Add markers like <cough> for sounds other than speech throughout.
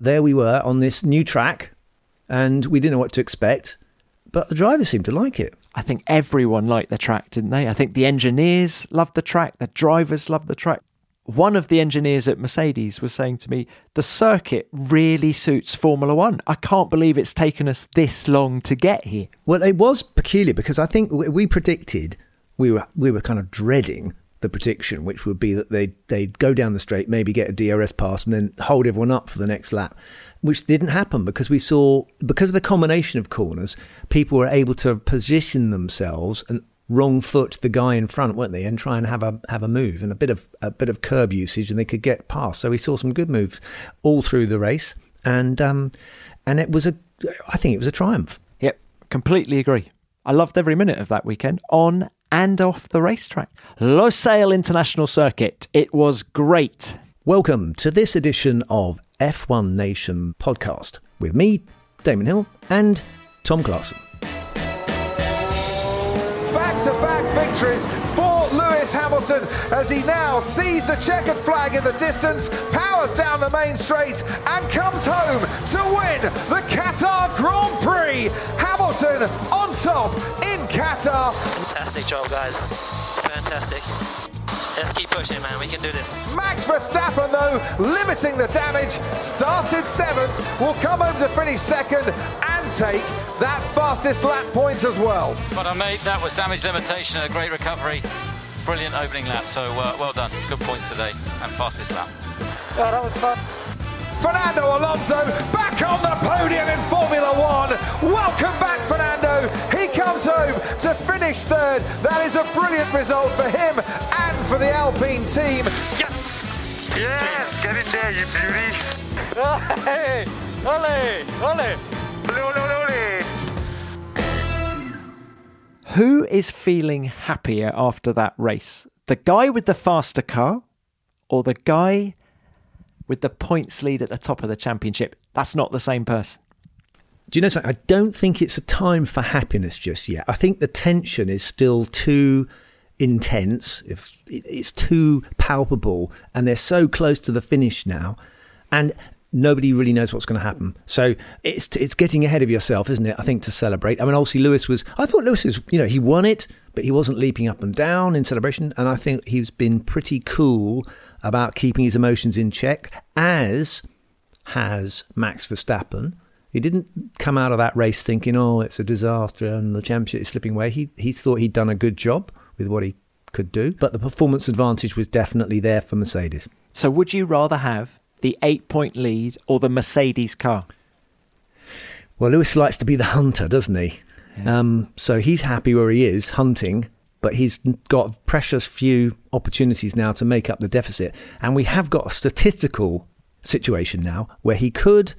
There we were on this new track, and we didn't know what to expect, but the drivers seemed to like it. I think everyone liked the track, didn't they? I think the engineers loved the track, the drivers loved the track. One of the engineers at Mercedes was saying to me, the circuit really suits Formula One. I can't believe it's taken us this long to get here. Well, it was peculiar because I think we predicted we were we were kind of dreading the prediction, which would be that they'd, they'd go down the straight, maybe get a DRS pass, and then hold everyone up for the next lap, which didn't happen because we saw, because of the combination of corners, people were able to position themselves and wrong foot the guy in front, weren't they, and try and have a have a move and a bit of a bit of curb usage, and they could get past. So we saw some good moves all through the race, and um, and it was a, I think it was a triumph. Yep, completely agree. I loved every minute of that weekend on and off the racetrack. Losail International Circuit. It was great. Welcome to this edition of F1 Nation podcast with me, Damon Hill, and Tom Clarkson. Back to back victories for Lewis Hamilton as he now sees the checkered flag in the distance, powers down the main straight, and comes home to win the Qatar Grand Prix. Hamilton on top in Qatar. Fantastic job, guys. Fantastic. Let's keep pushing, man. We can do this. Max Verstappen, though, limiting the damage, started seventh, will come home to finish second and take that fastest lap point as well. But uh, I made that was damage limitation, and a great recovery. Brilliant opening lap, so uh, well done. Good points today and fastest lap. Yeah, that was fun. Fernando Alonso back on the podium in Formula One. Welcome back, Fernando. He comes home to finish third. That is a brilliant result for him and for the Alpine team. Yes! Yes, get in there, you beauty. <laughs> Hey! Ole! Ole! Ole, ole, ole. Who is feeling happier after that race? The guy with the faster car or the guy with the points lead at the top of the championship? That's not the same person. Do you know something? I don't think it's a time for happiness just yet. I think the tension is still too intense. If it's too palpable, and they're so close to the finish now, and nobody really knows what's going to happen. So it's it's getting ahead of yourself, isn't it? I think to celebrate. I mean, obviously Lewis was. I thought Lewis was. You know, he won it, but he wasn't leaping up and down in celebration. And I think he's been pretty cool about keeping his emotions in check, as has Max Verstappen. He didn't come out of that race thinking, "Oh, it's a disaster and the championship is slipping away." He he thought he'd done a good job with what he could do, but the performance advantage was definitely there for Mercedes. So, would you rather have the eight point lead or the Mercedes car? Well, Lewis likes to be the hunter, doesn't he? Um, so he's happy where he is hunting, but he's got precious few opportunities now to make up the deficit. And we have got a statistical situation now where he could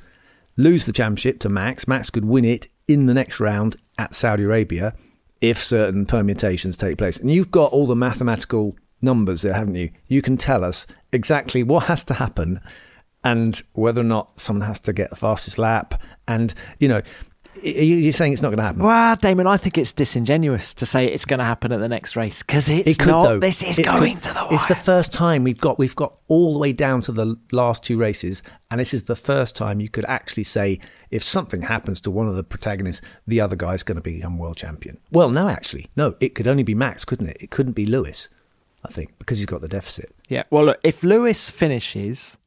lose the championship to Max. Max could win it in the next round at Saudi Arabia if certain permutations take place. And you've got all the mathematical numbers there, haven't you? You can tell us exactly what has to happen and whether or not someone has to get the fastest lap. And, you know, you're saying it's not going to happen. Well, Damon, I think it's disingenuous to say it's going to happen at the next race because it's It could, not. though. This is It going could. to the wire. It's the first time we've got we've got all the way down to the last two races, and this is the first time you could actually say if something happens to one of the protagonists, the other guy's going to become world champion. Well, no, actually, no. It could only be Max, couldn't it? It couldn't be Lewis, I think, because he's got the deficit. Yeah. Well, look, if Lewis finishes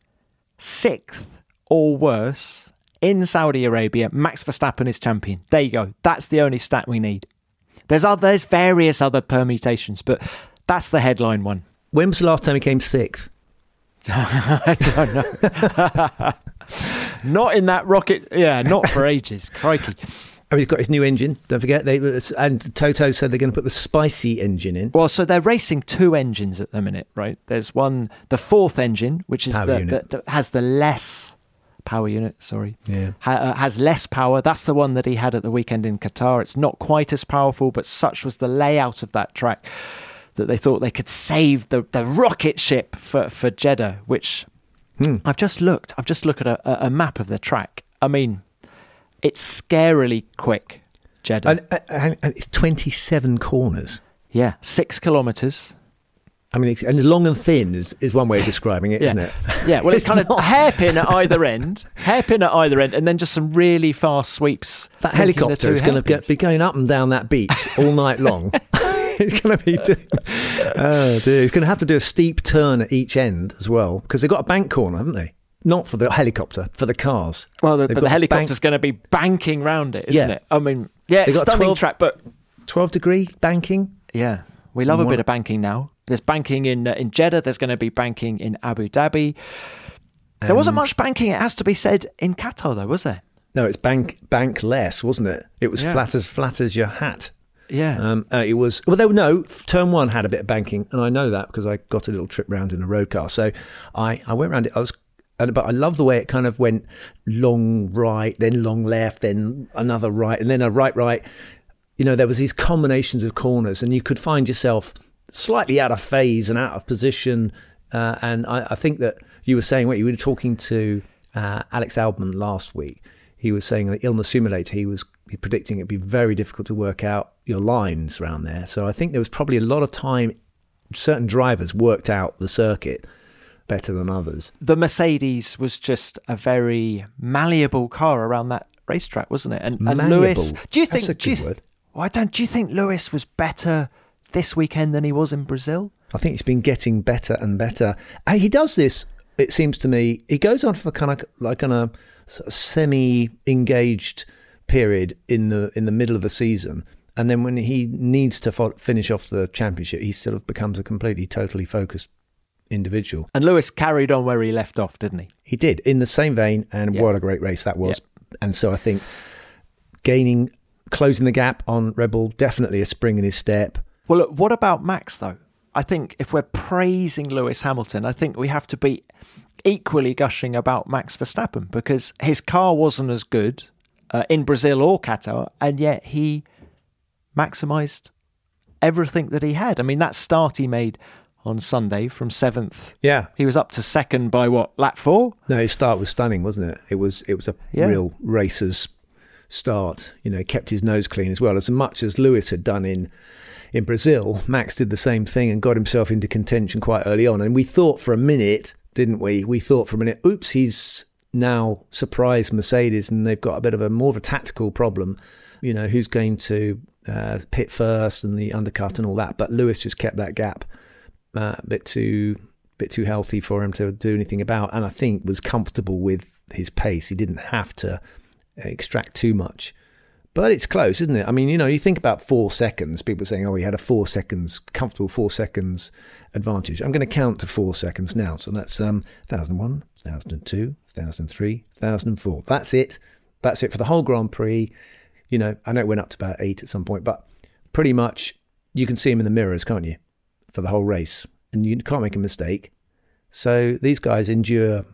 sixth or worse in Saudi Arabia, Max Verstappen is champion. There you go. That's the only stat we need. There's other, there's various other permutations, but that's the headline one. When was the last time he came sixth? <laughs> I don't know. <laughs> not in that rocket. Yeah, not for ages. Crikey. Oh, he's got his new engine. Don't forget they and Toto said they're going to put the spicy engine in. Well, so they're racing two engines at the minute, right? There's one, the fourth engine, which is the, the, that has the less power unit, sorry, Yeah. ha- uh, has less power. That's the one that he had at the weekend in Qatar. It's not quite as powerful, but such was the layout of that track that they thought they could save the, the rocket ship for, for Jeddah, which I've just looked. I've just looked at a- a map of the track. I mean, it's scarily quick, Jeddah. And, uh, uh, and, and it's 27 corners. yeah, six kilometres. I mean, it's, and long and thin is, is one way of describing it, <laughs> Yeah. not it? <laughs> Yeah, well, <laughs> it's, kind of not. hairpin at either end, hairpin at either end, and then just some really fast sweeps. That helicopter is going to be going up and down that beach all night long. it's going to be doing, oh dear, it's going to have to do a steep turn at each end as well because they've got a bank corner, haven't they? Not for the helicopter, for the cars. Well, the, but the a bank- helicopter's going to be banking round it, isn't Yeah. it? I mean, yeah, They've stunning 12 track, but 12 degree banking. yeah, we love a What- bit of banking now. There's banking in uh, in Jeddah. There's going to be banking in Abu Dhabi. There wasn't much banking, it has to be said, in Qatar, though, was there? No, it's bank bank less, wasn't it? It was Yeah. flat as flat as your hat. Yeah. Um, uh, it was well. There, no, turn one had a bit of banking, and I know that because I got a little trip round in a road car. So I, I went round it. I was, and, but I love the way it kind of went long right, then long left, then another right, and then a right right. You know, there was these combinations of corners, and you could find yourself slightly out of phase and out of position. Uh, and I, I think that you were saying what you were talking to uh, Alex Albon last week. He was saying that illness simulator. He was predicting it'd be very difficult to work out your lines around there. So I think there was probably a lot of time. Certain drivers worked out the circuit better than others. the Mercedes was just a very malleable car around that racetrack, wasn't it? And, and Malleable. Lewis, do you think? That's a do you, word. Why don't do you think Lewis was better this weekend than he was in Brazil? I think he's been getting better and better. And he does this. It seems to me. He goes on for kind of like on a sort of semi-engaged period in the in the middle of the season, and then when he needs to fo- finish off the championship, he sort of becomes a completely, totally focused individual. And Lewis carried on where he left off, didn't he? He did in the same vein, and Yeah. what a great race that was. And so I think gaining, closing the gap on Red Bull, definitely a spring in his step. Well, look, what about Max though? I think if we're praising Lewis Hamilton, I think we have to be equally gushing about Max Verstappen because his car wasn't as good uh, in Brazil or Qatar, and yet he maximised everything that he had. I mean, that start he made on Sunday from seventh, Yeah, he was up to second by what lap four? No, his start was stunning, wasn't it? It was it was a Yeah. real racer's start. You know, kept his nose clean as well. As much as Lewis had done in in Brazil, Max did the same thing and got himself into contention quite early on. And we thought for a minute, didn't we? We thought for a minute, oops, he's now surprised Mercedes, and they've got a bit of a more of a tactical problem. You know, who's going to uh, pit first and the undercut and all that. But Lewis just kept that gap a bit too bit too healthy for him to do anything about, and I think was comfortable with his pace. He didn't have to extract too much. But it's close, isn't it? I mean, you know, you think about four seconds. People saying, "Oh, he had a four seconds, comfortable four seconds advantage." I'm going to count to four seconds now. So that's um, 1001, 1002, 1003, 1004. That's it. That's it for the whole Grand Prix. You know, I know it went up to about eight at some point, but pretty much you can see him in the mirrors, can't you, for the whole race, and you can't make a mistake. So these guys endure.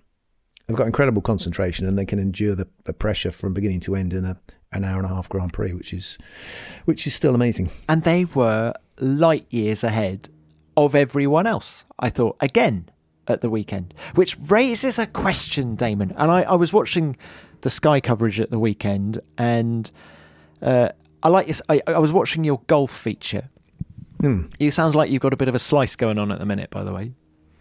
They've got incredible concentration, and they can endure the, the pressure from beginning to end in a an hour and a half Grand Prix, which is which is still amazing. and they were light years ahead of everyone else. I thought again at the weekend, which raises a question, Damon. And I, I was watching the Sky coverage at the weekend, and uh, I like this. I, I was watching your golf feature. You sounds like you've got a bit of a slice going on at the minute, by the way.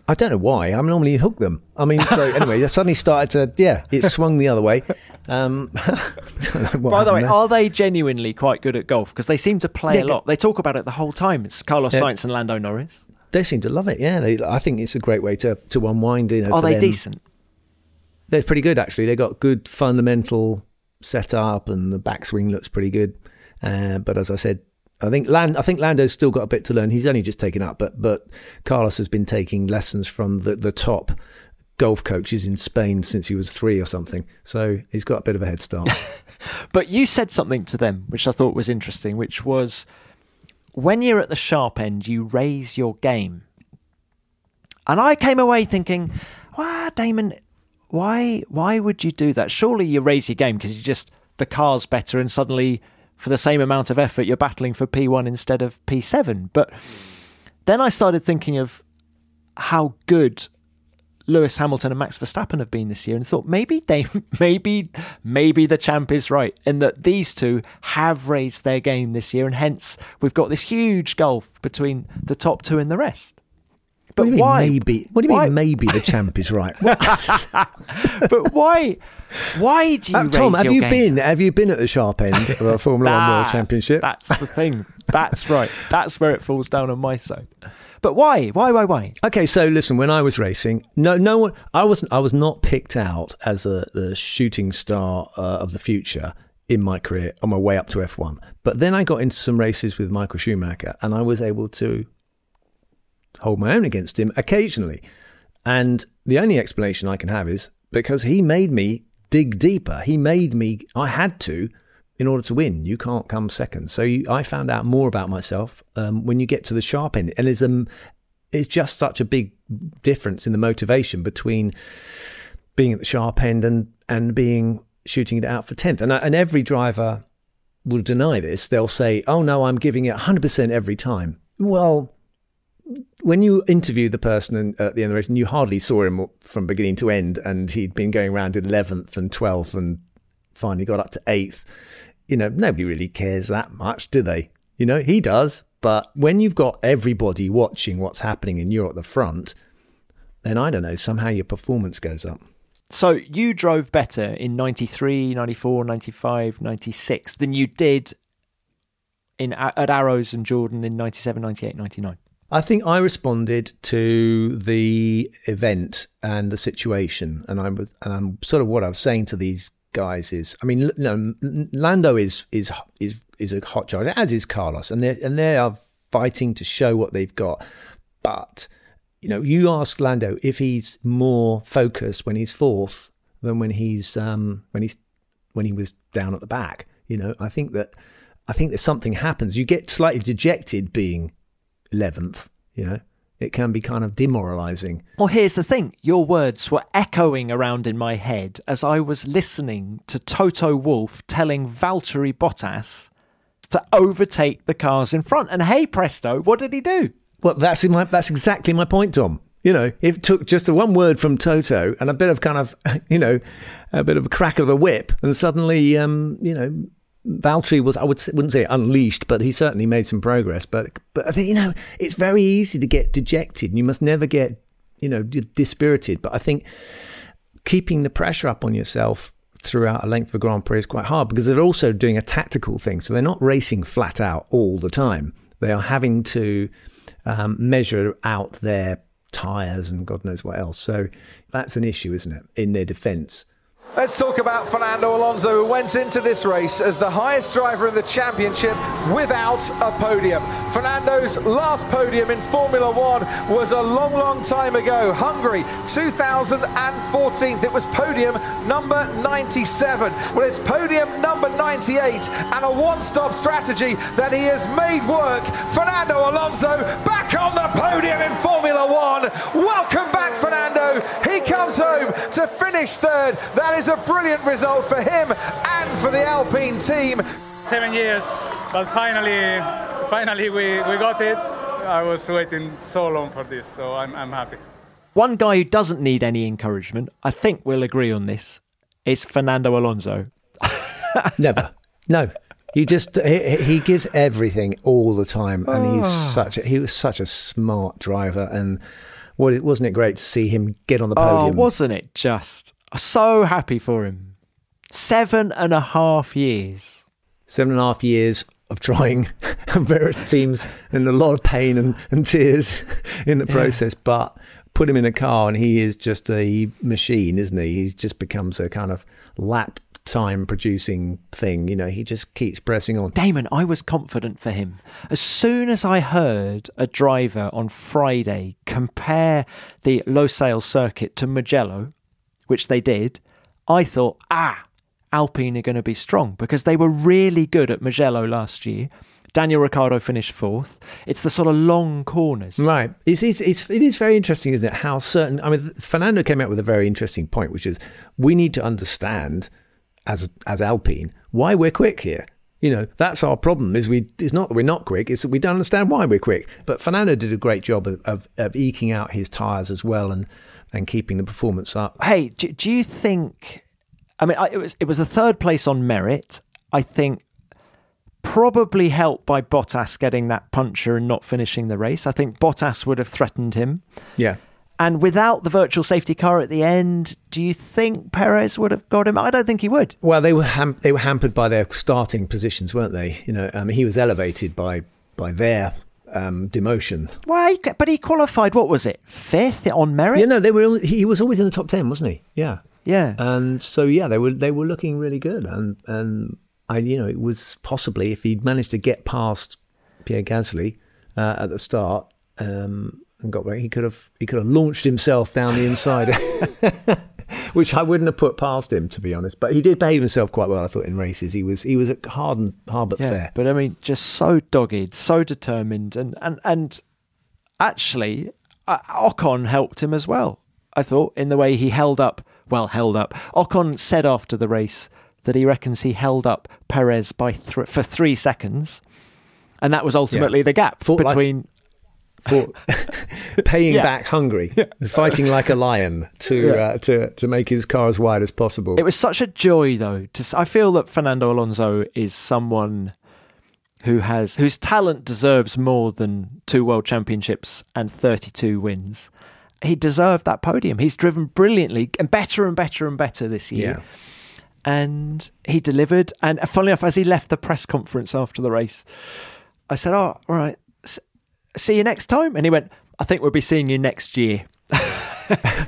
I don't know why. I'm normally hook them. I mean, so <laughs> anyway, I suddenly started to yeah, it swung the other way. Um, <laughs> don't know what By the way, there. are they genuinely quite good at golf? Because they seem to play Yeah, a lot. They talk about it the whole time. It's Carlos Yeah. Sainz and Lando Norris. they seem to love it. Yeah, they, I think it's a great way to to unwind. You know, Are they them. decent? They're pretty good actually. They got good fundamental setup, and the backswing looks pretty good. Uh, but as I said, I think Land, I think Lando's still got a bit to learn. He's only just taken up, but but Carlos has been taking lessons from the the top golf coaches in Spain since he was three or something. So he's got a bit of a head start. <laughs> But you said something to them which I thought was interesting, which was when you're at the sharp end, you raise your game. And I came away thinking, wow, Damon, why why would you do that? Surely you raise your game because you just the car's better and suddenly for the same amount of effort you're battling for P1 instead of P7. But then I started thinking of how good Lewis Hamilton and Max Verstappen have been this year and thought maybe they <laughs> maybe maybe the champ is right in that these two have raised their game this year and hence we've got this huge gulf between the top two and the rest. But what do you why? mean maybe? What do you why- mean maybe the champ is right? <laughs> but why? Why do you Uh, Tom, have you game? been? Have you been at the sharp end of a Formula One World Championship? That's the thing. That's right. That's where it falls down on my side. But why? Why? Why? Why? Okay, so listen, when I was racing, no, no one, I wasn't, I was not picked out as a the shooting star uh, of the future in my career on my way up to F1. But then I got into some races with Michael Schumacher, and I was able to hold my own against him occasionally. And the only explanation I can have is because he made me dig deeper. He made me, I had to, in order to win. You can't come second. So you, I found out more about myself um, when you get to the sharp end. And it's, um, it's just such a big difference in the motivation between being at the sharp end and, and being shooting it out for 10th. And, and every driver will deny this. They'll say, oh no, I'm giving it 100% every time. Well, when you interview the person in, at the end of the race, and you hardly saw him from beginning to end, and he'd been going around 11th and 12th and finally got up to 8th, you know, nobody really cares that much, do they? You know, he does. But when you've got everybody watching what's happening and you're at the front, then I don't know, somehow your performance goes up. So you drove better in 93, 94, 95, 96 than you did in at Arrows and Jordan in 97, 98, 99. I think I responded to the event and the situation, and I'm and I'm sort of what I was saying to these guys is, I mean, no, Lando is is is is a hot driver, as is Carlos, and they and they are fighting to show what they've got. But you know, you ask Lando if he's more focused when he's fourth than when he's um when he's when he was down at the back. You know, I think that I think that something happens. You get slightly dejected being 11th, you know. It can be kind of demoralizing. Well, here's the thing your words were echoing around in my head as I was listening to Toto Wolff telling Valtteri Bottas to overtake the cars in front. And hey, presto, what did he do? Well, that's my, that's exactly my point, Tom. You know, it took just a one word from Toto and a bit of kind of, <laughs> you know, a bit of a crack of the whip, and suddenly, um, you know, Valtteri was, I would, wouldn't say unleashed, but he certainly made some progress. But, but I think, you know, it's very easy to get dejected and you must never get, you know, dispirited. But I think keeping the pressure up on yourself throughout a length of Grand Prix is quite hard because they're also doing a tactical thing. So they're not racing flat out all the time. They are having to um, measure out their tyres and God knows what else. So that's an issue, isn't it, in their defence? Let's talk about Fernando Alonso, who went into this race as the highest driver in the championship without a podium. Fernando's last podium in Formula One was a long, long time ago. Hungary, 2014. It was podium number 97. Well, it's podium number 98 and a one stop strategy that he has made work. Fernando Alonso back on the podium in Formula One. Welcome back, Fernando. He comes home to finish third. That is a brilliant result for him and for the Alpine team. seven years, but finally, finally we, we got it. I was waiting so long for this, so I'm, I'm happy. One guy who doesn't need any encouragement, I think we'll agree on this, is Fernando Alonso. <laughs> Never. No. You just he, he gives everything all the time, and he's Ah. such a, he was such a smart driver, and what wasn't it great to see him get on the podium? Oh, podium? wasn't it just? So happy for him. Seven and a half years. Seven and a half years of trying <laughs> various teams and a lot of pain and, and tears <laughs> in the process, but put him in a car and he is just a machine, isn't he? He just becomes a kind of lap time producing thing. You know, he just keeps pressing on. Damon, I was confident for him. As soon as I heard a driver on Friday compare the Losail circuit to Mugello, which they did, I thought, ah, Alpine are going to be strong because they were really good at Mugello last year. Daniel Ricciardo finished fourth. It's the sort of long corners. Right. It's, it's, it's, it is very interesting, isn't it? How certain. I mean, Fernando came out with a very interesting point, which is we need to understand as as Alpine why we're quick here. You know, that's our problem. Is we it's not that we're not quick; it's that we don't understand why we're quick. But Fernando did a great job of, of, of eking out his tires as well and and keeping the performance up. Hey, do, do you think? I mean, I, it was it was a third place on merit. I think probably helped by Bottas getting that puncture and not finishing the race. I think Bottas would have threatened him. Yeah. And without the virtual safety car at the end, do you think Perez would have got him? I don't think he would. Well, they were ham- they were hampered by their starting positions, weren't they? You know, um, he was elevated by by their um, demotion. Well, he, but he qualified. What was it? Fifth on merit. Yeah, no, they were. He was always in the top ten, wasn't he? Yeah, yeah. And so yeah, they were they were looking really good, and and I you know it was possibly if he'd managed to get past Pierre Gasly uh, at the start. Um, and got where he could have he could have launched himself down the inside, <laughs> <laughs> which I wouldn't have put past him to be honest. But he did behave himself quite well, I thought, in races. He was he was hard and hard but yeah, fair. But I mean, just so dogged, so determined, and and and actually, uh, Ocon helped him as well. I thought in the way he held up, well, held up. Ocon said after the race that he reckons he held up Perez by th- for three seconds, and that was ultimately Yeah. the gap Fought like- between. For <laughs> paying Yeah. back Hungary, fighting like a lion to Yeah. uh, to to make his car as wide as possible. It was such a joy, though. To I feel that Fernando Alonso is someone who has whose talent deserves more than two world championships and 32 wins. He deserved that podium. He's driven brilliantly and better and better and better this year. Yeah. And he delivered. And funnily enough, as he left the press conference after the race, I said, "Oh, all right, see you next time." And he went, "I think we'll be seeing you next year." <laughs>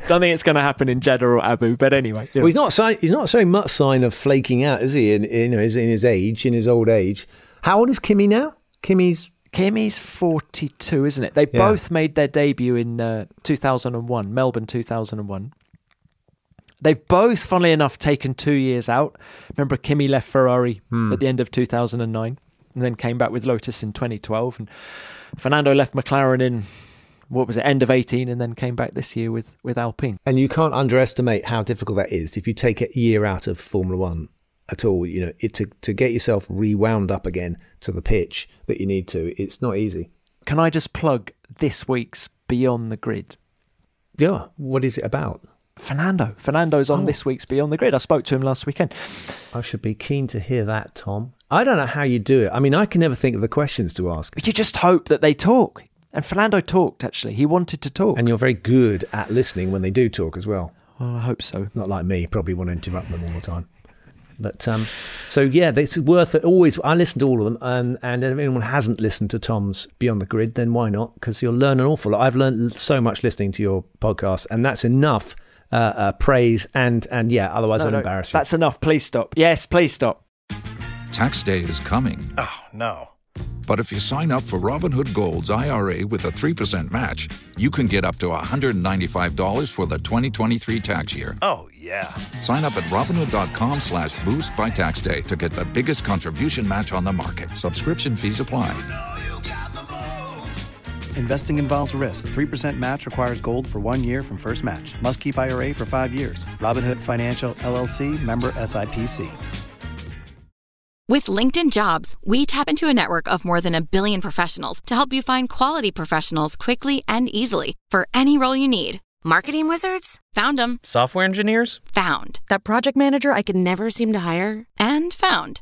Don't think it's going to happen in Jeddah or Abu, but anyway. you know. Well, he's not si- he's not showing much sign of flaking out, is he? In, in, you know, in his age, in his old age. How old is Kimi now? Kimi's Kimi's 42, isn't it? They Yeah. both made their debut in uh, 2001, Melbourne 2001. They've both, funnily enough, taken two years out. Remember, Kimi left Ferrari Hmm. at the end of 2009 and then came back with Lotus in 2012. And Fernando left McLaren in, what was it, end of 18 and then came back this year with, with Alpine. and you can't underestimate how difficult that is if you take a year out of Formula One at all. You know, it, to to get yourself rewound up again to the pitch that you need to. It's not easy. Can I just plug this week's Beyond the Grid? Yeah. What is it about? Fernando. Fernando's on Oh. this week's Beyond the Grid. I spoke to him last weekend. I should be keen to hear that, Tom. I don't know how you do it. I mean, I can never think of the questions to ask. You just hope that they talk. And Fernando talked, actually. He wanted to talk. And you're very good at listening when they do talk as well. well, I hope so. Not like me, probably want to interrupt them all the time. But um, so yeah, it's worth it. Always, I listen to all of them, and and if anyone hasn't listened to Tom's Beyond the Grid, then why not? Because you'll learn an awful lot. I've learned so much listening to your podcast, and that's enough uh, uh, praise. And and yeah, otherwise No, I'll no, embarrass you. That's enough. Please stop. Yes, please stop. Tax day is coming. Oh, no. But if you sign up for Robinhood Gold's IRA with a 3% match, you can get up to $195 for the 2023 tax year. Oh, yeah. Sign up at Robinhood.com slash boost by tax day to get the biggest contribution match on the market. Subscription fees apply. Investing involves risk. 3% match requires gold for one year from first match. Must keep IRA for five years. Robinhood Financial LLC member SIPC. With LinkedIn Jobs, we tap into a network of more than a billion professionals to help you find quality professionals quickly and easily for any role you need. Marketing wizards? Found them. Software engineers? Found. That project manager I could never seem to hire? And found.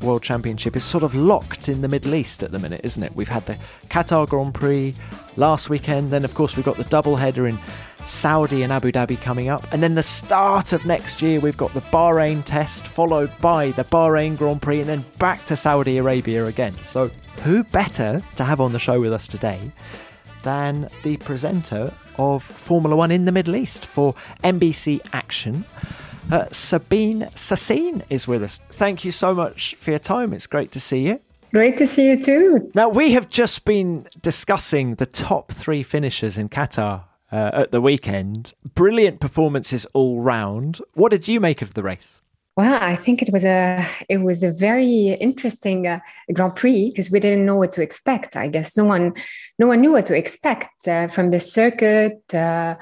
World Championship is sort of locked in the Middle East at the minute, isn't it? We've had the Qatar Grand Prix last weekend, then, of course, we've got the double header in Saudi and Abu Dhabi coming up, and then the start of next year, we've got the Bahrain test, followed by the Bahrain Grand Prix, and then back to Saudi Arabia again. So, who better to have on the show with us today than the presenter of Formula One in the Middle East for MBC Action. Uh, Sabine Sassine is with us. Thank you so much for your time. It's great to see you. Great to see you too. Now, we have just been discussing the top three finishers in Qatar uh, at the weekend. Brilliant performances all round. What did you make of the race? Well, I think it was a it was a very interesting uh, Grand Prix because we didn't know what to expect. I guess no one no one knew what to expect uh, from the circuit. Uh,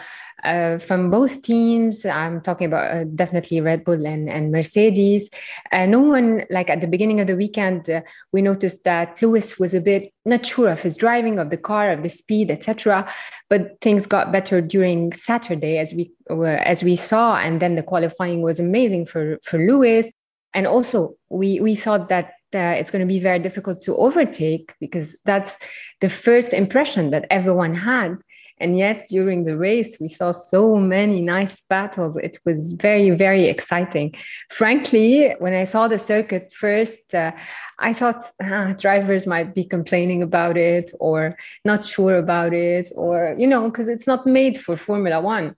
uh, from both teams. I'm talking about uh, definitely Red Bull and, and Mercedes. Uh, no one, like at the beginning of the weekend, uh, we noticed that Lewis was a bit not sure of his driving, of the car, of the speed, etc. But things got better during Saturday, as we as we saw, and then the qualifying was amazing for for Lewis. And also, we we thought that uh, it's going to be very difficult to overtake because that's the first impression that everyone had. And yet, during the race, we saw so many nice battles. It was very, very exciting. Frankly, when I saw the circuit first, uh, I thought ah, drivers might be complaining about it or not sure about it, or, you know, because it's not made for Formula One.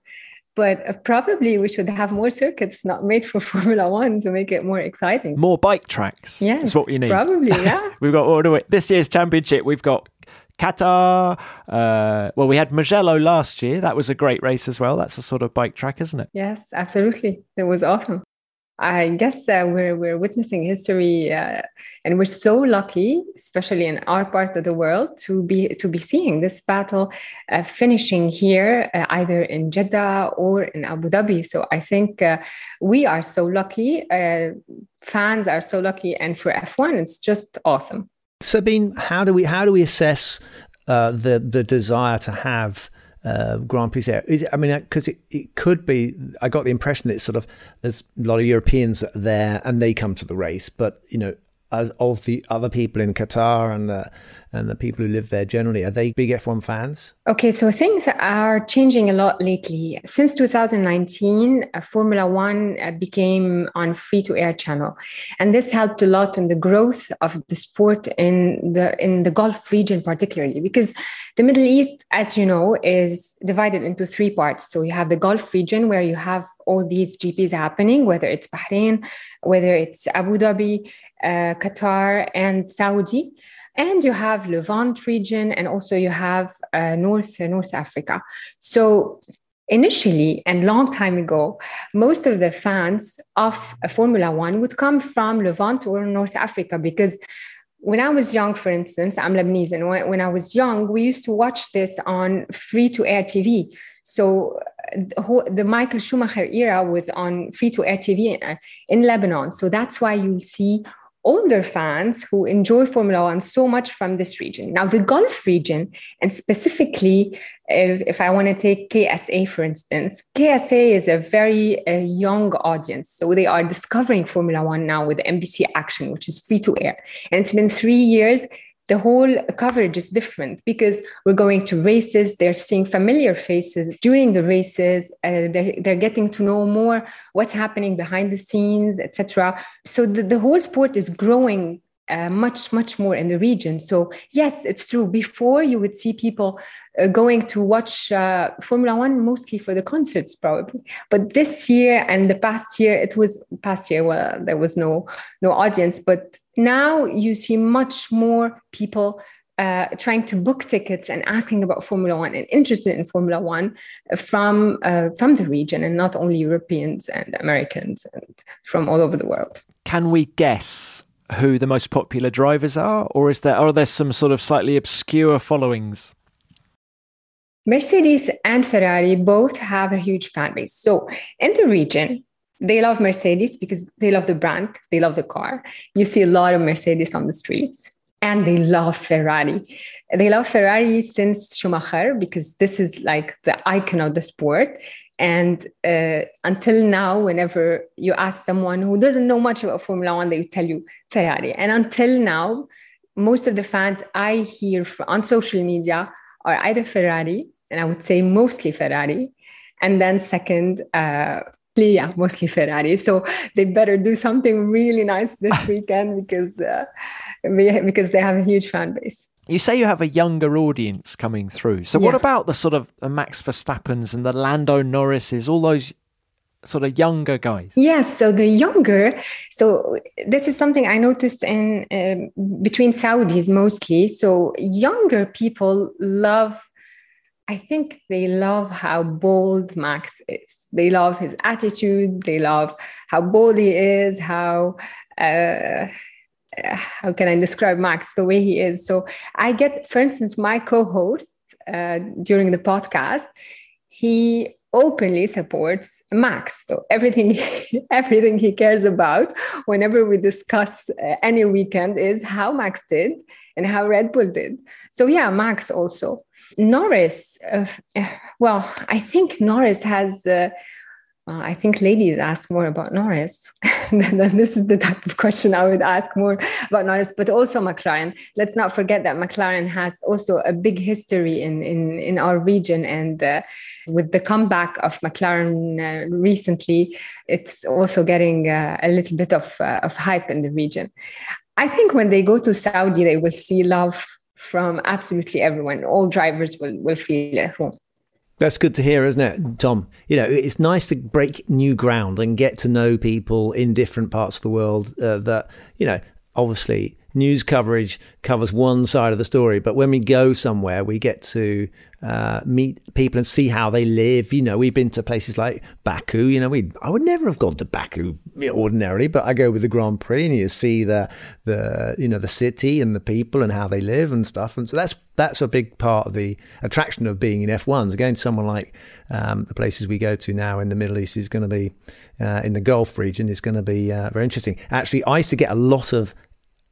But uh, probably we should have more circuits not made for <laughs> Formula One to make it more exciting. More bike tracks. Yes. That's what we need. Probably, yeah. <laughs> we've got all the way. This year's championship, we've got Qatar. Uh, well, we had Mugello last year. That was a great race as well. That's a sort of bike track, isn't it? Yes, absolutely. It was awesome. I guess uh, we're we're witnessing history, uh, and we're so lucky, especially in our part of the world, to be to be seeing this battle uh, finishing here, uh, either in Jeddah or in Abu Dhabi. So I think uh, we are so lucky. Uh, fans are so lucky, and for F1, it's just awesome. Sabine, how do we how do we assess uh, the the desire to have uh, Grand Prix there? Is it, I mean, because it, it could be. I got the impression that it's sort of there's a lot of Europeans there and they come to the race, but you know, of the other people in Qatar and uh, and the people who live there generally, are they big F1 fans? Okay, so things are changing a lot lately. Since 2019, uh, Formula One uh, became on free to air channel, and this helped a lot in the growth of the sport in the in the Gulf region, particularly because the Middle East, as you know, is divided into three parts. So you have the Gulf region where you have all these GPs happening, whether it's Bahrain, whether it's Abu Dhabi, uh, Qatar, and Saudi and you have Levant region, and also you have uh, North uh, North Africa. So initially and long time ago, most of the fans of Formula One would come from Levant or North Africa because when I was young, for instance, I'm Lebanese, and when, when I was young, we used to watch this on free to air TV. So uh, the Michael Schumacher era was on free to air TV uh, in Lebanon. So that's why you see older fans who enjoy Formula One so much from this region. Now, the Gulf region, and specifically, if, if I want to take KSA, for instance, KSA is a very young audience. So they are discovering Formula One now with MBC Action, which is free to air. And it's been three years the whole coverage is different because we're going to races they're seeing familiar faces during the races uh, they're, they're getting to know more what's happening behind the scenes etc so the, the whole sport is growing uh, much much more in the region. So yes it's true. Before you would see people uh, going to watch uh, formula 1 mostly for the concerts probably but this year and the past year it was past year well there was no no audience but now you see much more people uh, trying to book tickets and asking about Formula One and interested in Formula One from uh, from the region and not only Europeans and Americans and from all over the world. Can we guess who the most popular drivers are, or is there are there some sort of slightly obscure followings? Mercedes and Ferrari both have a huge fan base. So in the region, they love Mercedes because they love the brand, they love the car. You see a lot of Mercedes on the streets. And they love Ferrari. They love Ferrari since Schumacher because this is like the icon of the sport. And uh, until now, whenever you ask someone who doesn't know much about Formula One, they tell you Ferrari. And until now, most of the fans I hear on social media are either Ferrari, and I would say mostly Ferrari, and then second, uh, yeah, mostly Ferrari. So they better do something really nice this <laughs> weekend because uh, because they have a huge fan base. You say you have a younger audience coming through. So, what about the sort of Max Verstappens and the Lando Norrises, all those sort of younger guys? Yes, so the younger, so this is something I noticed in um, between Saudis mostly. So younger people love, I think they love how bold Max is. They love his attitude. They love how bold he is. How uh, how can I describe Max the way he is? So I get, for instance, my co-host uh, during the podcast, he openly supports Max. So everything, <laughs> everything he cares about whenever we discuss uh, any weekend is how Max did and how Red Bull did. So yeah, Max also. Norris, uh, well, I think Norris has. Uh, uh, I think ladies ask more about Norris. <laughs> this is the type of question I would ask more about Norris, but also McLaren. Let's not forget that McLaren has also a big history in in, in our region, and uh, with the comeback of McLaren uh, recently, it's also getting uh, a little bit of uh, of hype in the region. I think when they go to Saudi, they will see love from absolutely everyone. All drivers will will feel at home. That's good to hear, isn't it, Tom? You know, it's nice to break new ground and get to know people in different parts of the world uh, that, you know, obviously news coverage covers one side of the story, but when we go somewhere, we get to uh, meet people and see how they live. You know, we've been to places like Baku. You know, we I would never have gone to Baku ordinarily, but I go with the Grand Prix and you see the the you know the city and the people and how they live and stuff. And so that's that's a big part of the attraction of being in F1s. Going to someone like um, the places we go to now in the Middle East is going to be uh, in the Gulf region is going to be uh, very interesting. Actually, I used to get a lot of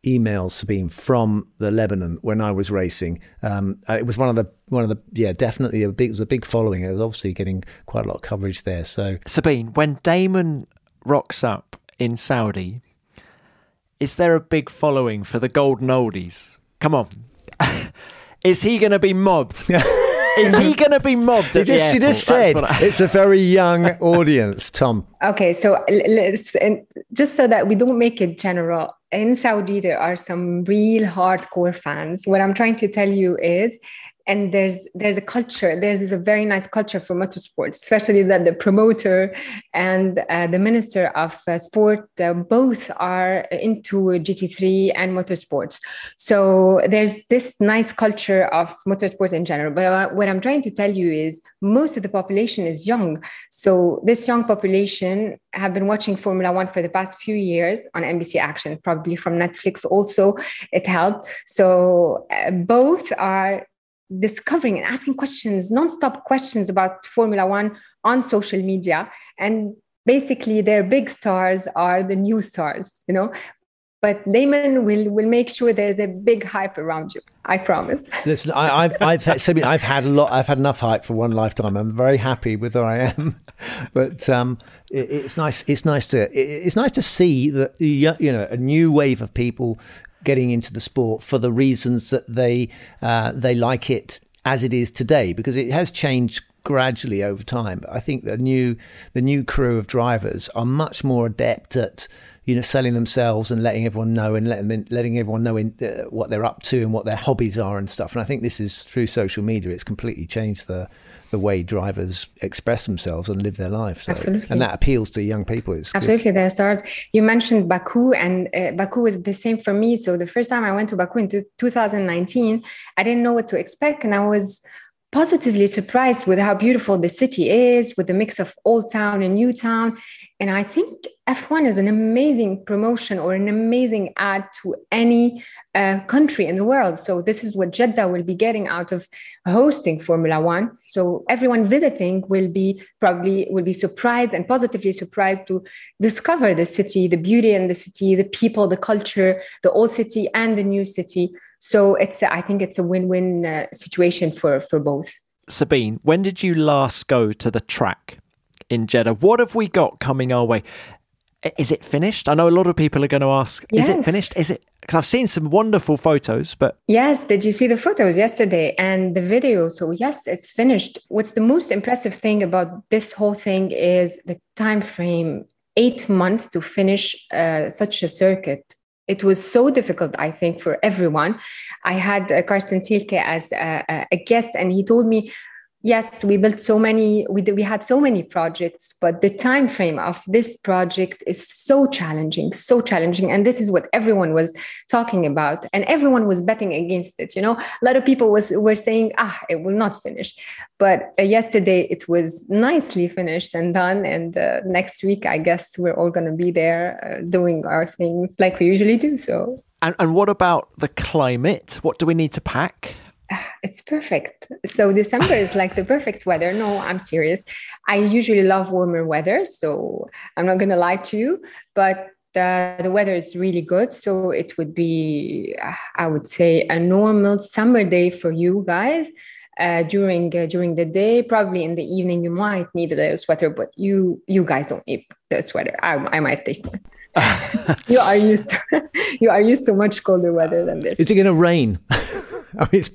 emails, Sabine, from the Lebanon when I was racing. Um, it was one of the one of the yeah, definitely a big it was a big following. It was obviously getting quite a lot of coverage there. So Sabine, when Damon rocks up in Saudi, is there a big following for the golden oldies? Come on, <laughs> is he going to be mobbed? <laughs> is he going to be mobbed? you At the just, you just said I- <laughs> it's a very young audience, Tom. Okay, so let's and just so that we don't make it general. In Saudi, there are some real hardcore fans. What I'm trying to tell you is, and there's there's a culture. There is a very nice culture for motorsports, especially that the promoter and uh, the minister of uh, sport uh, both are into GT3 and motorsports. So there's this nice culture of motorsport in general. But uh, what I'm trying to tell you is, most of the population is young. So this young population have been watching Formula One for the past few years on MBC Action, probably from Netflix. Also, it helped. So uh, both are discovering and asking questions, non-stop questions about Formula One on social media, and basically their big stars are the new stars. You know. But Damon will will make sure there's a big hype around you. I promise. <laughs> Listen, I, I've I've had, Sabine, I've had a lot. I've had enough hype for one lifetime. I'm very happy with where I am, <laughs> but um, it, it's nice. It's nice to it, it's nice to see that you know a new wave of people getting into the sport for the reasons that they uh, they like it as it is today because it has changed gradually over time. I think the new the new crew of drivers are much more adept at you know selling themselves and letting everyone know and letting letting everyone know in, uh, what they're up to and what their hobbies are and stuff. And I think this is through social media. It's completely changed the the way drivers express themselves and live their life. So, Absolutely. and that appeals to young people. It's good. Absolutely, there are stars. You mentioned Baku, and uh, Baku is the same for me. So the first time I went to Baku in two- 2019, I didn't know what to expect, and I was positively surprised with how beautiful the city is, with the mix of old town and new town. And I think F1 is an amazing promotion or an amazing add to any uh, country in the world. So this is what Jeddah will be getting out of hosting Formula One. So everyone visiting will be probably will be surprised and positively surprised to discover the city, the beauty in the city, the people, the culture, the old city and the new city. So it's I think it's a win-win uh, situation for for both. Sabine, when did you last go to the track in Jeddah? What have we got coming our way? Is it finished? I know a lot of people are going to ask, is it finished? Is it? Because I've seen some wonderful photos, but Yes, did you see the photos yesterday and the video? So yes, it's finished. What's the most impressive thing about this whole thing is the time frame. Eight months to finish uh, such a circuit it was so difficult, I think, for everyone. I had uh, Carsten Tilke as a, a, guest, and he told me yes we built so many we, we had so many projects but the time frame of this project is so challenging so challenging and this is what everyone was talking about and everyone was betting against it you know? A lot of people was were saying ah it will not finish. But uh, yesterday it was nicely finished and done and uh, next week i guess we're all going to be there uh, doing our things like we usually do so. And, and what about the climate? What do we need to pack <sighs> it's perfect. So December is like the perfect weather. No, I'm serious. I usually love warmer weather, so I'm not gonna lie to you. But the, the weather is really good, so it would be, I would say, a normal summer day for you guys. Uh, during uh, during the day, probably in the evening, you might need a sweater, but you you guys don't need the sweater. I, I might take one. <laughs> you are used to <laughs> you are used to much colder weather than this. Is it going to rain? <laughs> <laughs> I mean, it's,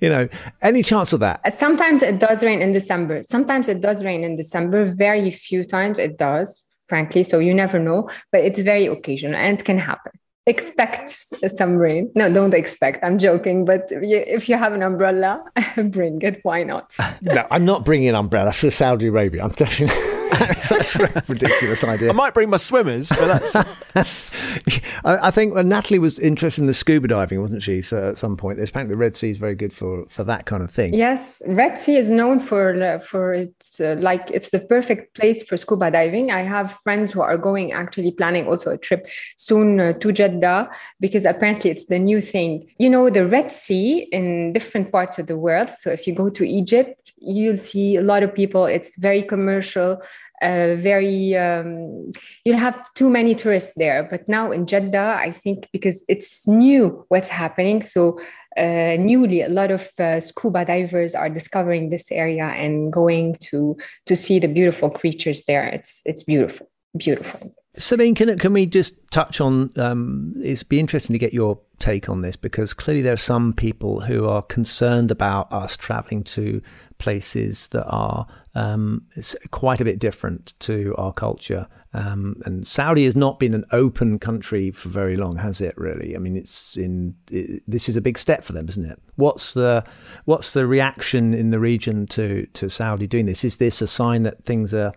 you know, any chance of that? Sometimes it does rain in December. Sometimes it does rain in December. Very few times it does, frankly. So you never know, but it's very occasional and it can happen. Expect some rain. No, don't expect. I'm joking. But if you have an umbrella, <laughs> bring it. Why not? <laughs> no, I'm not bringing an umbrella for Saudi Arabia. I'm definitely. <laughs> that's a ridiculous idea. I might bring my swimmers, but that's. <laughs> I, I, think well, Natalie was interested in the scuba diving, wasn't she? So at some point, there's apparently the Red Sea is very good for for that kind of thing. Yes, Red Sea is known for for its uh, like it's the perfect place for scuba diving. I have friends who are going actually planning also a trip soon uh, to Jeddah because apparently it's the new thing. You know, the Red Sea in different parts of the world. So if you go to Egypt, you'll see a lot of people. It's very commercial uh, very um, you'll have too many tourists there but now in jeddah i think because it's new what's happening so uh, newly a lot of uh, scuba divers are discovering this area and going to to see the beautiful creatures there it's it's beautiful beautiful Sabine, can can we just touch on? Um, it's be interesting to get your take on this because clearly there are some people who are concerned about us traveling to places that are um, quite a bit different to our culture. Um, and Saudi has not been an open country for very long, has it? Really? I mean, it's in it, this is a big step for them, isn't it? What's the what's the reaction in the region to to Saudi doing this? Is this a sign that things are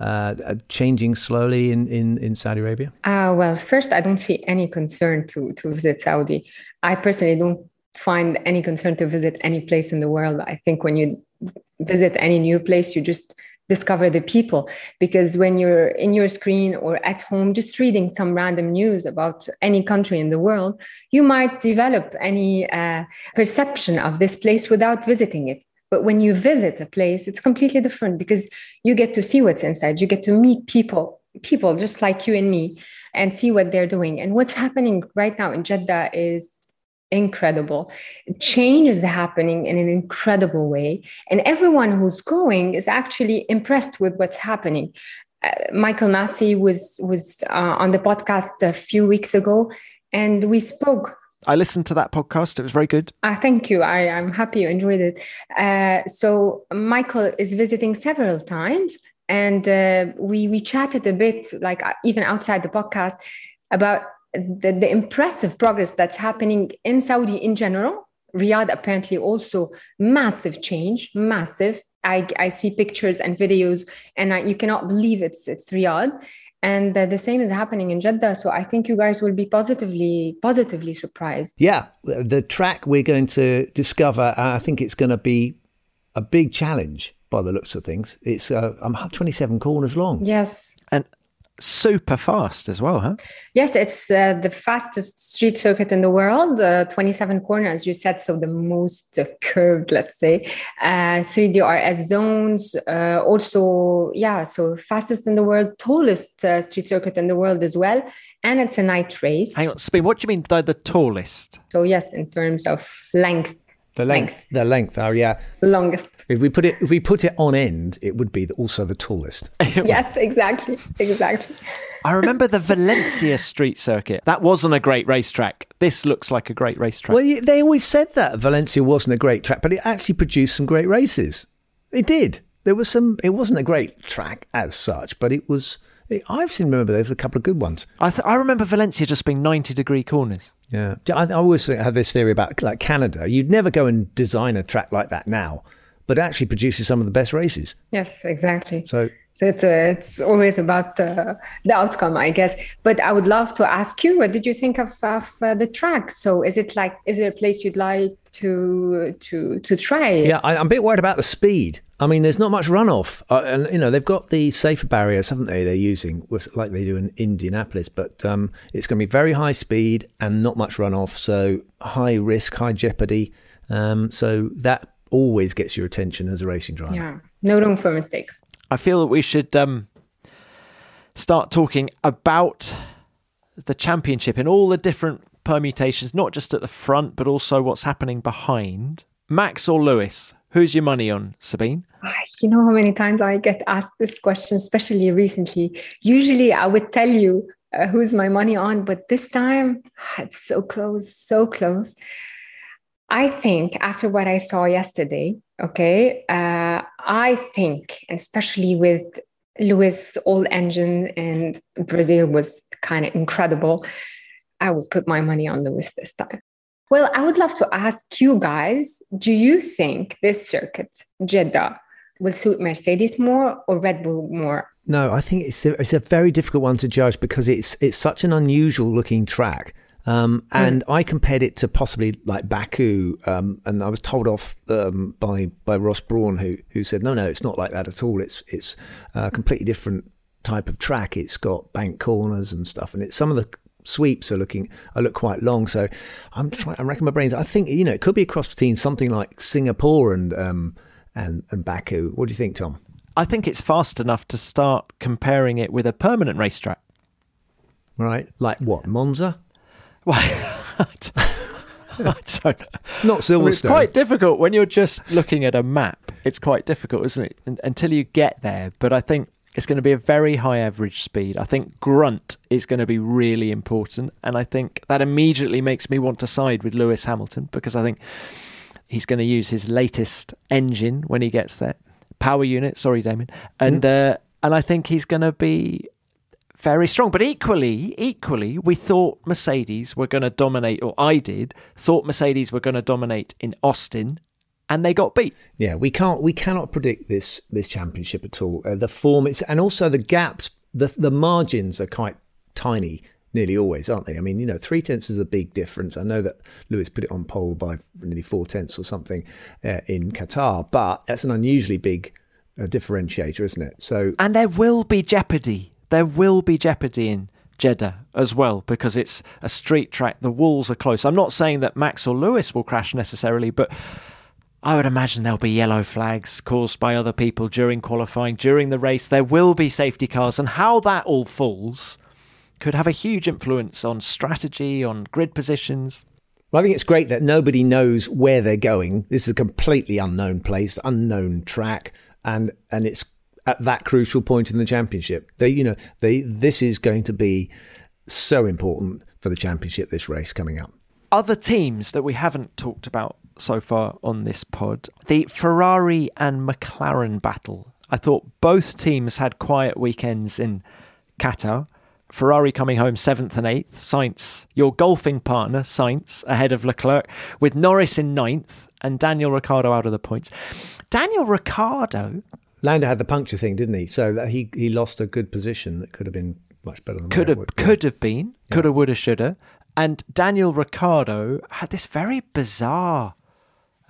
uh, changing slowly in, in, in Saudi Arabia? Uh, well, first, I don't see any concern to, to visit Saudi. I personally don't find any concern to visit any place in the world. I think when you visit any new place, you just discover the people. Because when you're in your screen or at home just reading some random news about any country in the world you might develop any uh, perception of this place without visiting it. But when you visit a place it's completely different because you get to see what's inside. You get to meet people people just like you and me and see what they're doing. And what's happening right now in jeddah is incredible. Change is happening in an incredible way. And everyone who's going is actually impressed with what's happening. Uh, Michael Masi was was uh, on the podcast a few weeks ago, and we spoke. I listened to that podcast. It was very good. Uh, thank you. I, I'm happy you enjoyed it. Uh, so Michael is visiting several times, and uh, we we chatted a bit, like uh, even outside the podcast, about the, the impressive progress that's happening in Saudi in general. Riyadh apparently also massive change, massive. I, I see pictures and videos, and I, you cannot believe it's it's Riyadh. And uh, the same is happening in Jeddah. So I think you guys will be positively positively surprised. Yeah, the track we're going to discover, I think it's going to be a big challenge by the looks of things. It's uh, I'm 27 corners long. Yes. And super fast as well, huh? Yes, it's uh, the fastest street circuit in the world, uh, 27 corners, you said, so the most uh, curved, let's say, uh, 3 DRS zones. Uh, also, yeah, so fastest in the world, tallest uh, street circuit in the world as well. And it's a night race. Hang on, Spin, what do you mean by the tallest? So, yes, in terms of length. The length, length, the length. Oh, yeah, longest. If we put it, if we put it on end, it would be also the tallest. <laughs> yes, exactly, exactly. I remember the Valencia street circuit. That wasn't a great racetrack. This looks like a great racetrack. Well, they always said that Valencia wasn't a great track, but it actually produced some great races. It did. There was some. It wasn't a great track as such, but it was I seem to remember there's a couple of good ones. I th- I remember Valencia just being ninety degree corners. Yeah, I, I always have this theory about like Canada. You'd never go and design a track like that now, but actually produces some of the best races. Yes, exactly. So So it's uh, it's always about uh, the outcome, I guess. But I would love to ask you, what did you think of, of uh, the track? So is it like is it a place you'd like to to to try? Yeah, I, I'm a bit worried about the speed. I mean, there's not much runoff, uh, and you know they've got the safer barriers, haven't they? They're using like they do in Indianapolis, but um, it's going to be very high speed and not much runoff, so high risk, high jeopardy. Um, so that always gets your attention as a racing driver. Yeah, no room for mistake. I feel that we should um, start talking about the championship in all the different permutations, not just at the front, but also what's happening behind. Max or Lewis? Who's your money on, Sabine? You know how many times I get asked this question, especially recently. Usually I would tell you uh, who's my money on, but this time <sighs> it's so close, so close. I think after what I saw yesterday, okay, uh, I think, especially with Lewis' old engine and Brazil was kind of incredible, I would put my money on Lewis this time. Well, I would love to ask you guys do you think this circuit, Jeddah, will suit Mercedes more or Red Bull more? No, I think it's a, it's a very difficult one to judge because it's it's such an unusual looking track. Um, and I compared it to possibly like Baku, um, and I was told off um, by by Ross Brawn, who who said, no, no, it's not like that at all. It's it's a completely different type of track. It's got bank corners and stuff, and it's some of the sweeps are looking are look quite long. So I'm trying. I'm racking my brains. I think you know it could be a cross between something like Singapore and um, and and Baku. What do you think, Tom? I think it's fast enough to start comparing it with a permanent racetrack. Right, like what Monza? Why? <laughs> Not Silverstone. It's quite difficult when you're just looking at a map. It's quite difficult, isn't it? Un- until you get there. But I think it's going to be a very high average speed. I think grunt is going to be really important. And I think that immediately makes me want to side with Lewis Hamilton because I think he's going to use his latest engine when he gets there. Power unit, sorry, Damon. And, uh, and I think he's going to be very strong. But equally, equally, we thought Mercedes were going to dominate, or I did, thought Mercedes were going to dominate in Austin, and they got beat. Yeah, we can't we cannot predict this this championship at all. Uh, the form it's and also the gaps, the the margins are quite tiny. Nearly always, aren't they? I mean, you know, three tenths is a big difference. I know that Lewis put it on pole by nearly four tenths or something uh, in Qatar, but that's an unusually big uh, differentiator, isn't it? So, And there will be jeopardy. There will be jeopardy in Jeddah as well because it's a street track. The walls are close. I'm not saying that Max or Lewis will crash necessarily, but I would imagine there'll be yellow flags caused by other people during qualifying, during the race. There will be safety cars, and how that all falls could have a huge influence on strategy, on grid positions. Well, I think it's great that nobody knows where they're going. This is a completely unknown place, unknown track, and and it's at that crucial point in the championship. They, you know, they this is going to be so important for the championship. This race coming up. Other teams that we haven't talked about so far on this pod, the Ferrari and McLaren battle. I thought both teams had quiet weekends in Qatar. Ferrari coming home seventh and eighth. Sainz, your golfing partner, Sainz, ahead of Leclerc, with Norris in ninth and Daniel Ricciardo out of the points. Daniel Ricciardo Lando had the puncture thing, didn't he? So that he he lost a good position that could have been much better than could have would- could have been, coulda, woulda, shoulda. And Daniel Ricciardo had this very bizarre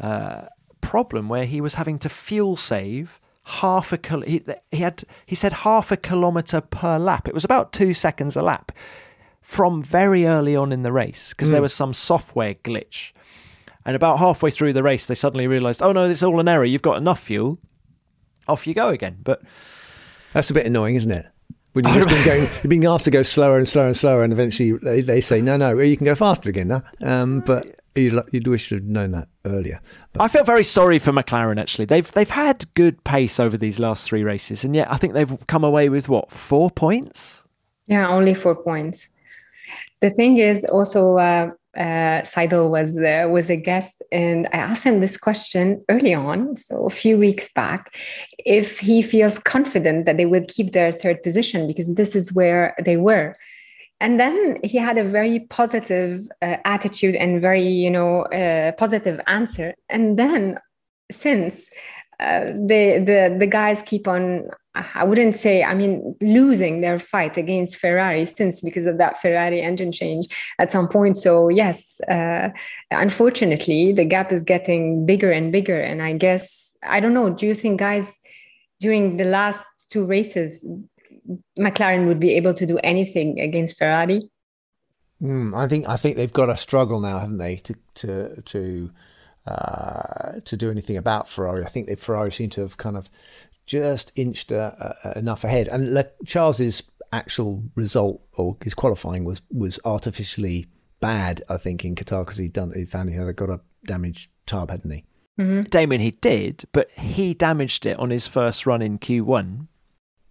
uh, problem where he was having to fuel save half a kil- he, he had he said half a kilometer per lap. It was about two seconds a lap from very early on in the race because there Mm. was some software glitch. And about halfway through the race, they suddenly realised, oh no, is all an error. You've got enough fuel. Off you go again. But That's a bit annoying, isn't it? When you've <laughs> just been going, you've been asked to go slower and slower and slower, and eventually they, they say, no, no, you can go faster again now. Um, but you'd, you'd wish to have known that earlier. I felt very sorry for McLaren. Actually, they've they've had good pace over these last three races, and yet I think they've come away with what four points. Yeah, only four points. The thing is also, uh, uh, Seidel was uh, was a guest, and I asked him this question early on, so a few weeks back, if he feels confident that they will keep their third position because this is where they were. And then he had a very positive uh, attitude and very, you know, uh, positive answer. And then since the the the guys keep on I wouldn't say, I mean, losing their fight against Ferrari since because of that Ferrari engine change at some point. So, yes, uh, unfortunately, the gap is getting bigger and bigger. And I guess, I don't know, do you think, guys, during the last two races, McLaren would be able to do anything against Ferrari? Mm, I think I think they've got a struggle now, haven't they, to to to uh, to do anything about Ferrari. I think they Ferrari seem to have kind of just inched uh, uh, enough ahead. And Le- Charles's actual result or his qualifying was was artificially bad, I think, in Qatar because he'd done he found he had got a damaged tub, hadn't he? Mm-hmm. Damon, he did, but he damaged it on his first run in Q1.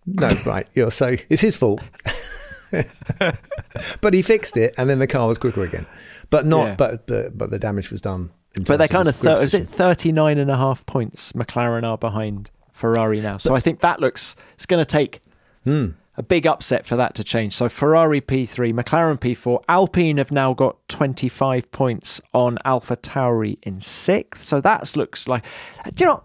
No, <laughs> right. You're so it's his fault. <laughs> <laughs> but he fixed it, and then the car was quicker again. But not. Yeah. But, but but the damage was done. But they're kind of thir- is it 39 and a half points McLaren are behind Ferrari now. So I think that looks it's going to take hmm. a big upset for that to change. So Ferrari P3, McLaren P4, Alpine have now got 25 points on Alpha Tauri in sixth. So that looks like do you know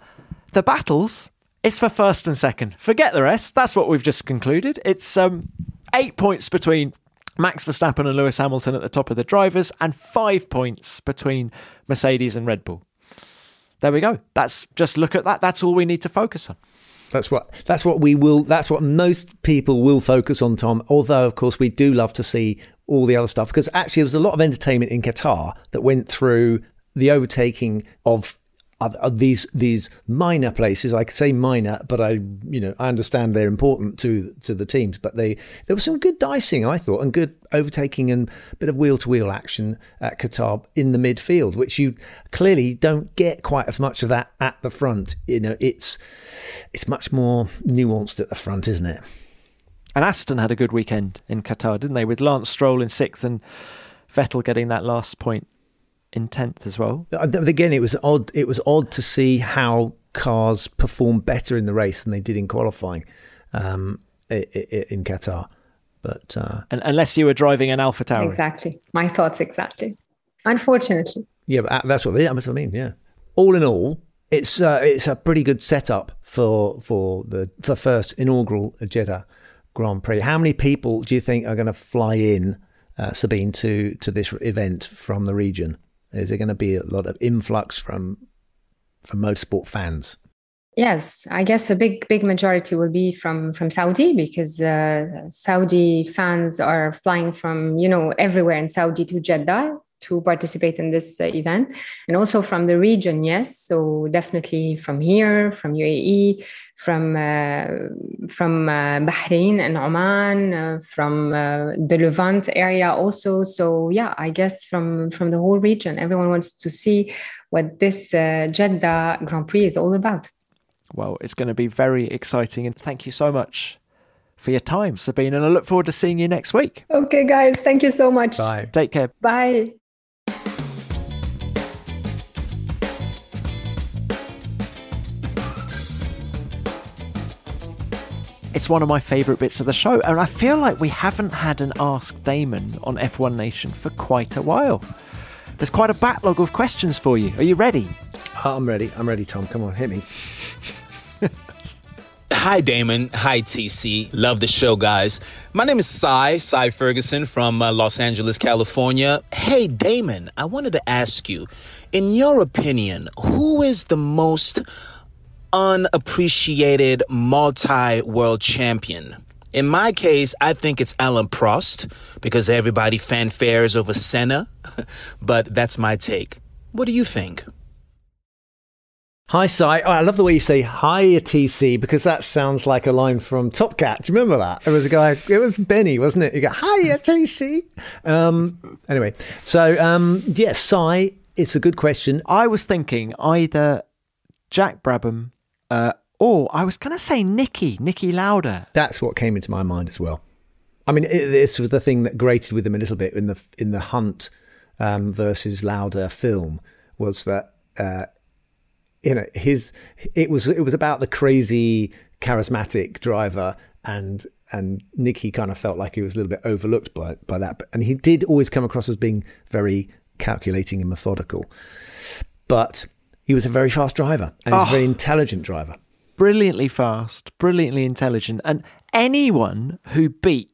the battles? It's for first and second. Forget the rest. That's what we've just concluded. It's um, eight points between Max Verstappen and Lewis Hamilton at the top of the drivers, and five points between Mercedes and Red Bull there we go. That's just look at that. That's all we need to focus on. That's what that's what we will that's what most people will focus on, Tom. Although of course we do love to see all the other stuff because actually there was a lot of entertainment in Qatar that went through the overtaking of are, uh, these these minor places. I could say minor, but I you know I understand they're important to to the teams. But they there was some good dicing, I thought, and good overtaking and a bit of wheel to wheel action at Qatar in the midfield, which you clearly don't get quite as much of that at the front. You know, it's it's much more nuanced at the front, isn't it? And Aston had a good weekend in Qatar, didn't they? With Lance Stroll in sixth and Vettel getting that last point in tenth as well. Uh, again, it was odd. It was odd to see how cars performed better in the race than they did in qualifying um, in Qatar. But uh, and unless you were driving an Alpha Tauri, exactly. My thoughts exactly. Unfortunately. Yeah, but uh, that's what they, that's what I mean. Yeah. All in all, it's uh, it's a pretty good setup for for the the first inaugural Jeddah Grand Prix. How many people do you think are going to fly in, uh, Sabine, to to this event from the region? Is there going to be a lot of influx from from motorsport fans? Yes, I guess a big big majority will be from from Saudi because uh, Saudi fans are flying from you know everywhere in Saudi to Jeddah to participate in this uh, event and also from the region yes so definitely from here from uae from uh, from uh, bahrain and oman uh, from uh, the levant area also so yeah i guess from from the whole region everyone wants to see what this uh, jeddah grand prix is all about well it's going to be very exciting and thank you so much for your time, Sabine, and I look forward to seeing you next week. Okay, guys, thank you so much. Bye. Take care. Bye. It's one of my favourite bits of the show, and I feel like we haven't had an Ask Damon on F1 Nation for quite a while. There's quite a backlog of questions for you. Are you ready? I'm ready. I'm ready, Tom. Come on, hit me. <laughs> Hi, Damon. Hi, TC. Love the show, guys. My name is Cy, Cy Ferguson from uh, Los Angeles, California. Hey, Damon, I wanted to ask you, in your opinion, who is the most unappreciated multi world champion. In my case, I think it's Alain Prost because everybody fanfares over Senna, <laughs> but that's my take. What do you think? Hi, Cy. Oh, I love the way you say hi, TC, because that sounds like a line from Top Cat. Do you remember that? It was a guy, it was Benny, wasn't it? You go, hi, <laughs> TC. Um, anyway, so um, yes, yeah, Cy, it's a good question. I was thinking either Jack Brabham uh, or I was going to say Niki, Niki Lauda. That's what came into my mind as well. I mean, it, this was the thing that grated with him a little bit in the in the hunt um, versus Lauda film was that uh, you know his it was it was about the crazy charismatic driver and and Niki kind of felt like he was a little bit overlooked by by that but, and he did always come across as being very calculating and methodical but he was a very fast driver and he was a Oh. very intelligent driver. Brilliantly fast, brilliantly intelligent, and anyone who beat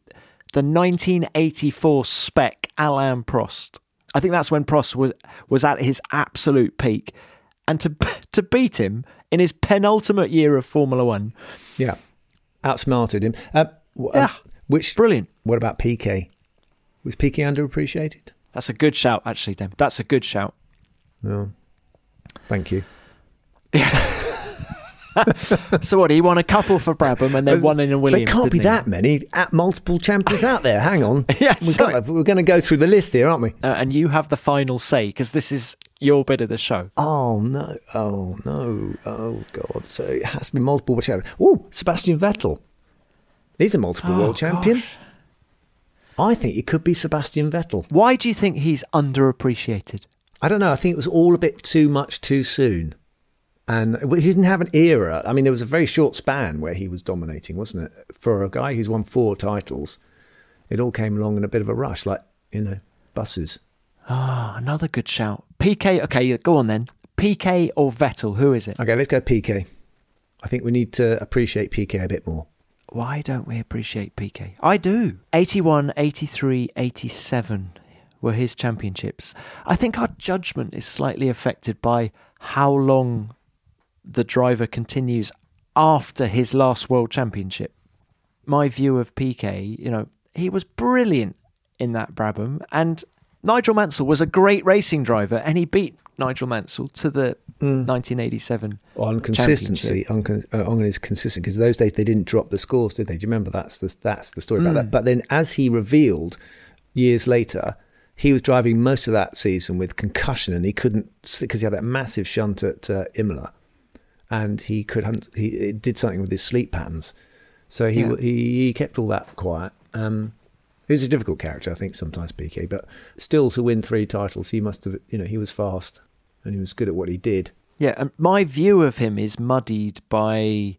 the 1984 spec Alain Prost, I think that's when Prost was was at his absolute peak, and to <laughs> to beat him in his penultimate year of Formula One, yeah. Outsmarted him. Uh, w- Yeah. um, which brilliant. what about PK was PK underappreciated? That's a good shout, actually, Dan. That's a good shout. no thank you <laughs> So what? He won a couple for Brabham and then one in a Williams. There can't be he? that many at multiple champions out there. Hang on. <laughs> Yeah, got, we're going to go through the list here, aren't we? Uh, and you have the final say because this is your bit of the show. Oh no! Oh no! Oh god! So it has to be multiple world champion. Oh, Sebastian Vettel. He's a multiple Oh, world champion. gosh. I think it could be Sebastian Vettel. Why do you think he's underappreciated? I don't know. I think it was all a bit too much too soon. And he didn't have an era. I mean, there was a very short span where he was dominating, wasn't it? For a guy who's won four titles, it all came along in a bit of a rush, like, you know, buses. Ah, another good shout. PK. Okay, go on then. PK or Vettel? Who is it? Okay, let's go PK. I think we need to appreciate PK a bit more. Why don't we appreciate PK? I do. 81, 83, 87 were his championships. I think our judgment is slightly affected by how long the driver continues after his last world championship. My view of PK, you know, he was brilliant in that Brabham, and Nigel Mansell was a great racing driver, and he beat Nigel Mansell to the 1987 on consistency, on, con- uh, on his consistent because those days they didn't drop the scores, did they? Do you remember that's the that's the story about Mm. that? But then, as he revealed years later, he was driving most of that season with concussion, and he couldn't because he had that massive shunt at uh, Imola, and he could hunt, he it did something with his sleep patterns, so he Yeah. he, he kept all that quiet. Um, he was a difficult character, I think, sometimes PK, but still to win three titles, he must have, you know, he was fast and he was good at what he did. Yeah, and my view of him is muddied by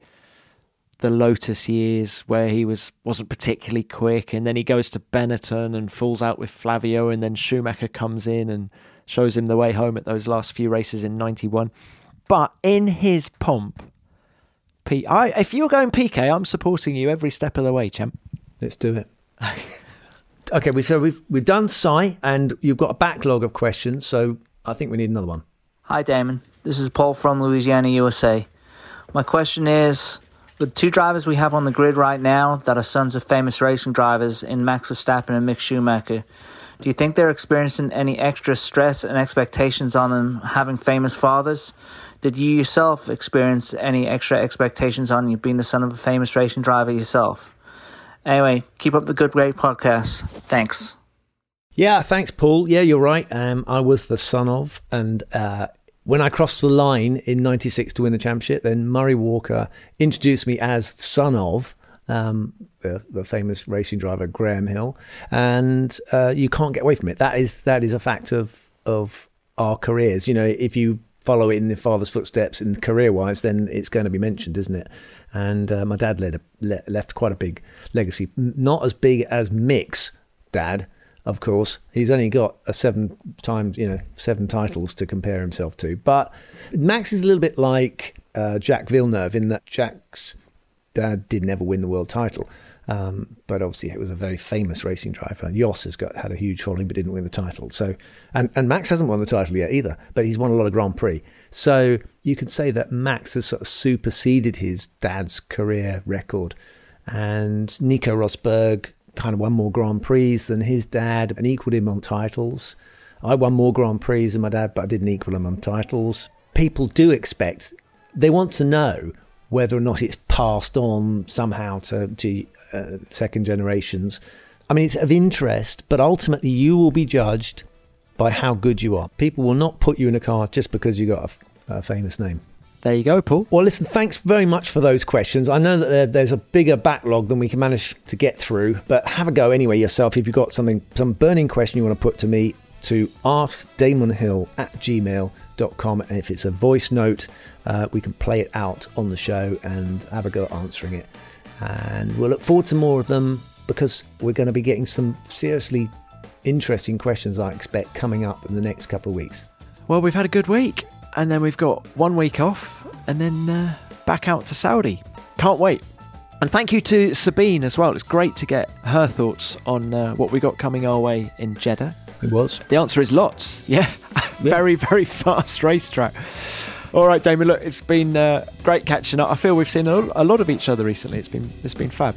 the Lotus years where he was wasn't particularly quick, and then he goes to Benetton and falls out with Flavio, and then Schumacher comes in and shows him the way home at those last few races in '91. But in his pomp, P, I, if you're going PK, I'm supporting you every step of the way, champ. Let's do it. <laughs> okay, we so we've we've done Cy, and you've got a backlog of questions, so I think we need another one. Hi, Damon. This is Paul from Louisiana, USA. My question is with two drivers we have on the grid right now that are sons of famous racing drivers in Max Verstappen and Mick Schumacher, do you think they're experiencing any extra stress and expectations on them having famous fathers? Did you yourself experience any extra expectations on you being the son of a famous racing driver yourself? Anyway, keep up the good, great podcast. Thanks. Yeah, thanks, Paul. Yeah, you're right. Um, I was the son of, and uh, when I crossed the line in '96 to win the championship, then Murray Walker introduced me as son of um, the, the famous racing driver Graham Hill, and uh, you can't get away from it. That is that is a fact of of our careers. You know, if you follow in the father's footsteps in career wise, then it's going to be mentioned, isn't it? And uh, my dad a, le- left quite a big legacy, not as big as Mick's dad, of course. He's only got a seven times, you know, seven titles to compare himself to. But Max is a little bit like uh, Jacques Villeneuve in that Jacques's dad did never win the world title. Um, but obviously, it was a very famous racing driver. Jos has got had a huge following, but didn't win the title. So, and and Max hasn't won the title yet either, but he's won a lot of Grand Prix. So you could say that Max has sort of superseded his dad's career record, and Nico Rosberg kind of won more Grand Prix than his dad and equaled him on titles. I won more Grand Prix than my dad, but I didn't equal him on titles. People do expect, they want to know whether or not it's passed on somehow to, to uh, second generations. I mean, it's of interest, but ultimately you will be judged by how good you are. People will not put you in a car just because you got a f- a, famous name. There you go, Paul. Well, listen, thanks very much for those questions. I know that there, there's a bigger backlog than we can manage to get through, but have a go anyway yourself. If you've got something, some burning question you want to put to me, to askdamonhill at gmail.com. And if it's a voice note, uh, we can play it out on the show and have a go at answering it. And we'll look forward to more of them because we're going to be getting some seriously interesting questions, I expect, coming up in the next couple of weeks. Well, we've had a good week, and then we've got one week off, and then uh, back out to Saudi. Can't wait. And thank you to Sabine as well. It's great to get her thoughts on uh, what we got coming our way in Jeddah. It was. The answer is lots. <laughs> Yeah. very, very fast <laughs> racetrack. All right, Damon. Look, it's been uh, great catching up. I feel we've seen a, a lot of each other recently. It's been it's been fab.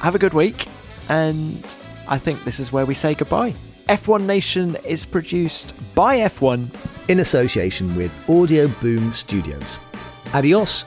Have a good week, and I think this is where we say goodbye. F1 Nation is produced by F1 in association with Audio Boom Studios. Adios